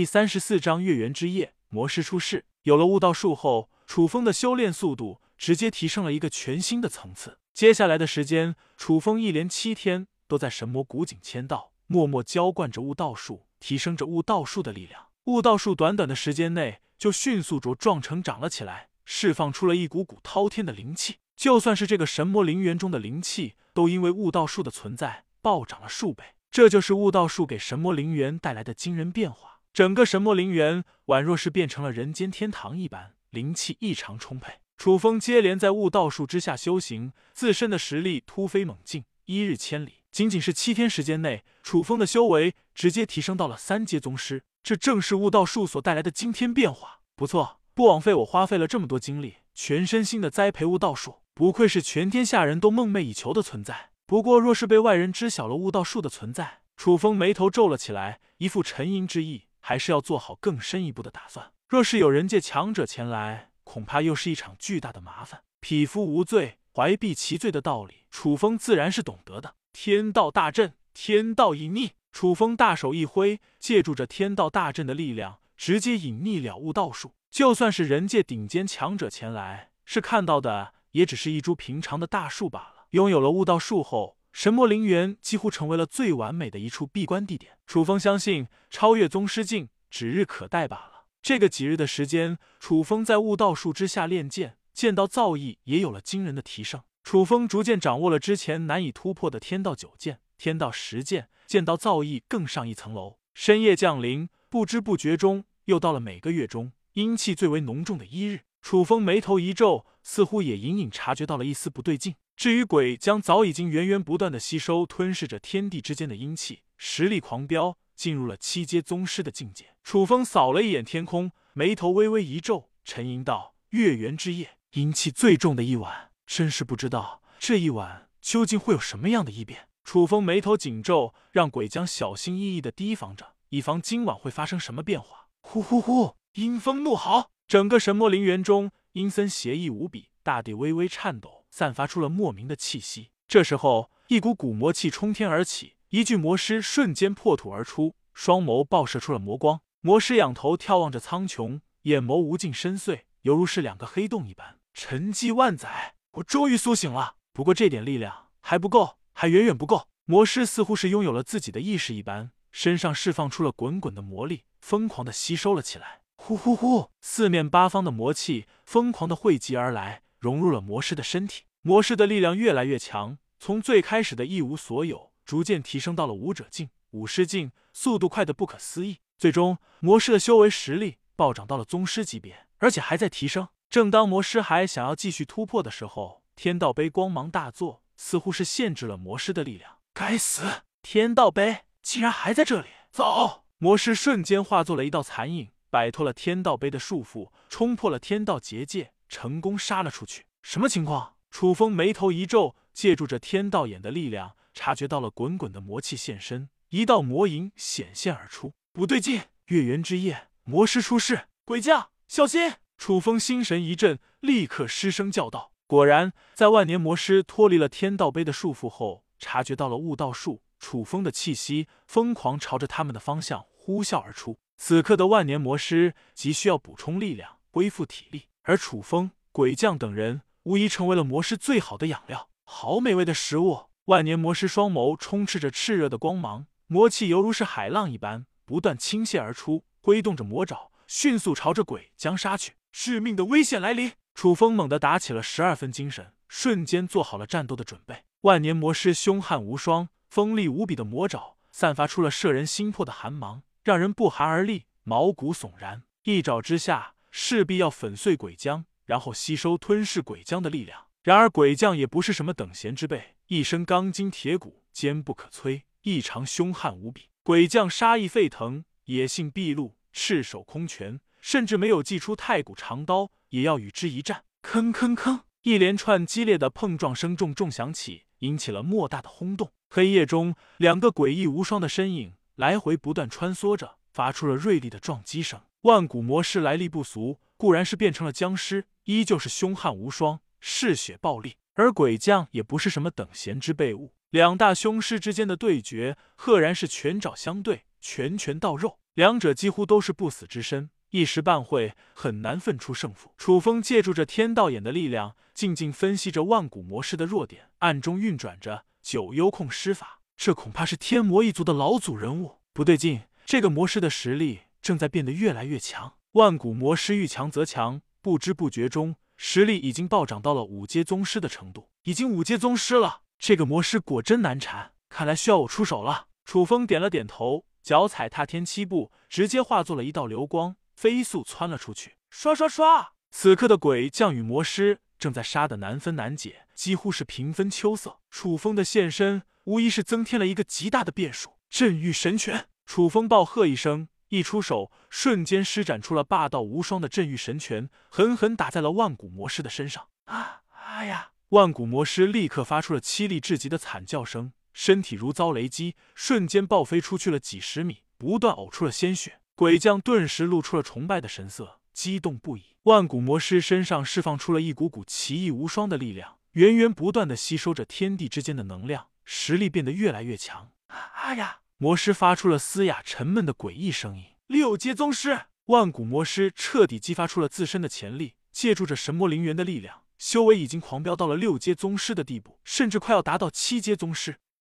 第三十四章月圆之夜，魔师出世。有了悟道术后，楚风的修炼速度直接提升了一个全新的层次。接下来的时间，楚风一连七天都在神魔古井签到，默默浇灌着悟道术，提升着悟道术的力量。悟道术短短的时间内就迅速茁壮成长了起来，释放出了一股股滔天的灵气。就算是这个神魔陵园中的灵气，都因为悟道术的存在暴涨了数倍。这就是悟道术给神魔陵园带来的惊人变化。整个神魔陵园宛若是变成了人间天堂一般，灵气异常充沛。楚风接连在悟道术之下修行，自身的实力突飞猛进，一日千里。仅仅是七天时间内，楚风的修为直接提升到了三阶宗师。这正是悟道术所带来的惊天变化。不错，不枉费我花费了这么多精力，全身心的栽培悟道术。不愧是全天下人都梦寐以求的存在。不过，若是被外人知晓了悟道术的存在，楚风眉头皱了起来，一副沉吟之意。还是要做好更深一步的打算。若是有人界强者前来，恐怕又是一场巨大的麻烦。匹夫无罪，怀璧其罪的道理，楚风自然是懂得的。天道大阵，天道隐匿。楚风大手一挥，借助着天道大阵的力量，直接隐匿了悟道术。就算是人界顶尖强者前来，是看到的也只是一株平常的大树罢了。拥有了悟道术后。神魔陵园几乎成为了最完美的一处闭关地点。楚风相信，超越宗师境指日可待罢了。这个几日的时间，楚风在悟道术之下练剑，剑道造诣也有了惊人的提升。楚风逐渐掌握了之前难以突破的天道九剑、天道十剑，剑道造诣更上一层楼。深夜降临，不知不觉中又到了每个月中阴气最为浓重的一日。楚风眉头一皱，似乎也隐隐察觉到了一丝不对劲。至于鬼将，早已经源源不断的吸收吞噬着天地之间的阴气，实力狂飙，进入了七阶宗师的境界。楚风扫了一眼天空，眉头微微一皱，沉吟道：“月圆之夜，阴气最重的一晚，真是不知道这一晚究竟会有什么样的异变。”楚风眉头紧皱，让鬼将小心翼翼的提防着，以防今晚会发生什么变化。呼呼呼，阴风怒号，整个神魔陵园中阴森邪异无比，大地微微颤抖。散发出了莫名的气息。这时候，一股古魔气冲天而起，一具魔尸瞬间破土而出，双眸爆射出了魔光。魔尸仰头眺望着苍穹，眼眸无尽深邃，犹如是两个黑洞一般。沉寂万载，我终于苏醒了。不过这点力量还不够，还远远不够。魔尸似乎是拥有了自己的意识一般，身上释放出了滚滚的魔力，疯狂的吸收了起来。呼呼呼，四面八方的魔气疯狂的汇集而来。融入了魔师的身体，魔师的力量越来越强，从最开始的一无所有，逐渐提升到了武者境、武师境，速度快的不可思议。最终，魔师的修为实力暴涨到了宗师级别，而且还在提升。正当魔师还想要继续突破的时候，天道碑光芒大作，似乎是限制了魔师的力量。该死，天道碑竟然还在这里！走！魔师瞬间化作了一道残影，摆脱了天道碑的束缚，冲破了天道结界。成功杀了出去，什么情况？楚风眉头一皱，借助着天道眼的力量，察觉到了滚滚的魔气现身，一道魔影显现而出。不对劲！月圆之夜，魔师出世，鬼将小心！楚风心神一震，立刻失声叫道。果然，在万年魔师脱离了天道碑的束缚后，察觉到了悟道术，楚风的气息疯狂朝着他们的方向呼啸而出。此刻的万年魔师急需要补充力量，恢复体力。而楚风、鬼将等人无疑成为了魔师最好的养料，好美味的食物！万年魔师双眸充斥着炽热的光芒，魔气犹如是海浪一般不断倾泻而出，挥动着魔爪，迅速朝着鬼将杀去。致命的危险来临！楚风猛地打起了十二分精神，瞬间做好了战斗的准备。万年魔师凶悍无双，锋利无比的魔爪散发出了摄人心魄的寒芒，让人不寒而栗，毛骨悚然。一爪之下。势必要粉碎鬼将，然后吸收吞噬鬼将的力量。然而鬼将也不是什么等闲之辈，一身钢筋铁骨，坚不可摧，异常凶悍无比。鬼将杀意沸腾，野性毕露，赤手空拳，甚至没有祭出太古长刀，也要与之一战。吭吭吭，一连串激烈的碰撞声重重响起，引起了莫大的轰动。黑夜中，两个诡异无双的身影来回不断穿梭着，发出了锐利的撞击声。万古魔师来历不俗，固然是变成了僵尸，依旧是凶悍无双，嗜血暴力。而鬼将也不是什么等闲之辈物，两大凶师之间的对决，赫然是拳爪相对，拳拳到肉。两者几乎都是不死之身，一时半会很难分出胜负。楚风借助着天道眼的力量，静静分析着万古魔师的弱点，暗中运转着九幽控施法。这恐怕是天魔一族的老祖人物，不对劲！这个魔师的实力正在变得越来越强。万古魔师遇强则强，不知不觉中，实力已经暴涨到了五阶宗师的程度，已经五阶宗师了。这个魔师果真难缠，看来需要我出手了。楚风点了点头，脚踩踏天七步，直接化作了一道流光，飞速窜了出去。刷刷刷！此刻的鬼将与魔师正在杀得难分难解，几乎是平分秋色。楚风的现身。无疑是增添了一个极大的变数。镇狱神拳，楚风暴喝一声，一出手，瞬间施展出了霸道无双的镇狱神拳，狠狠打在了万古魔师的身上。啊！哎呀！万古魔师立刻发出了凄厉至极的惨叫声，身体如遭雷击，瞬间爆飞出去了几十米，不断呕出了鲜血。鬼将顿时露出了崇拜的神色，激动不已。万古魔师身上释放出了一股股奇异无双的力量，源源不断的吸收着天地之间的能量。实力变得越来越强。哎呀！魔师发出了嘶哑沉闷的诡异声音。六阶宗师，万古魔师彻底激发出了自身的潜力，借助着神魔灵元的力量，修为已经狂飙到了六阶宗师的地步，甚至快要达到七阶宗师。